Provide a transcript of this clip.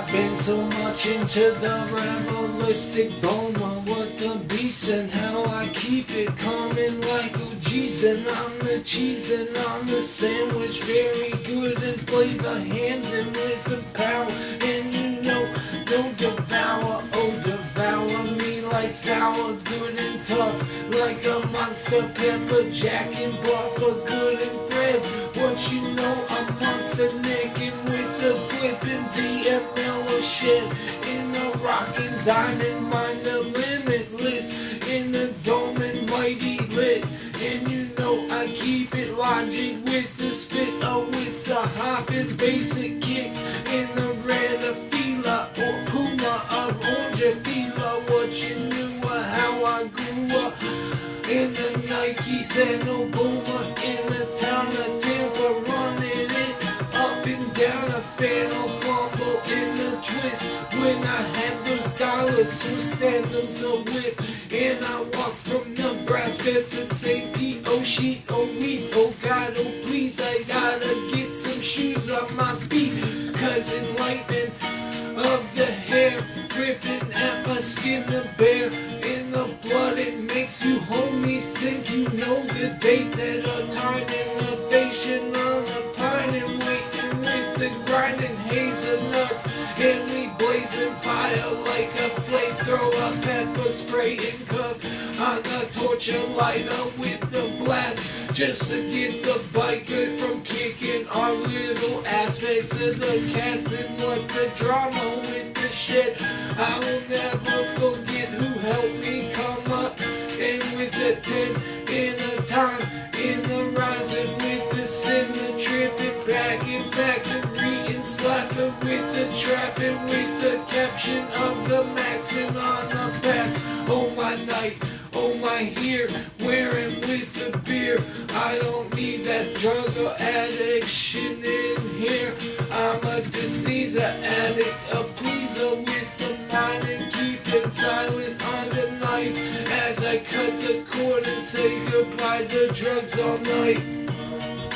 I've been so much into the realistic Boma What the beast and how I keep it coming like OGs And I'm the cheese and I'm the sandwich. Very good and flavor hands and with the power. And you know, don't devour, oh devour me like sour Good and tough, like a monster pepper Jack and bar for good and thread. What you know, I'm monster necking with the shit In the mind the limitless In the dome and mighty lit. And you know I keep it logic with the spit or with the hopping basic kicks In the red of fila or puma or orange fila What you knew or how I grew up in the Nike and no boomer in the town of Tampa running it up and down a fan of fumble in the twist. When I had those dollars so standards a whip and I walk from Nebraska to St. Pete oh shit oh me oh god oh please I gotta get some shoes on my feet cause enlightening of the hair ripping at my skin the bear in the blood it makes you homies think you know the date that a time innovation on the pine and waiting with the grinding hazelnuts and we blazing fire like a pepper spray and cook on the torture lighter with the blast just to get the biker from kicking our little aspects of the cast and what the drama with the shit. I will never forget who helped me come up and with the ten in a time in the rising with the sin the tripping back and back and reading slapping with the trapping with the caption of the maxing on the back oh my night oh my here wearing with the beer. I don't need that drug or addiction in here. I'm a disease a addict a pleaser with the mind and keeping silent on the knife. As I cut the cord and say goodbye to drugs all night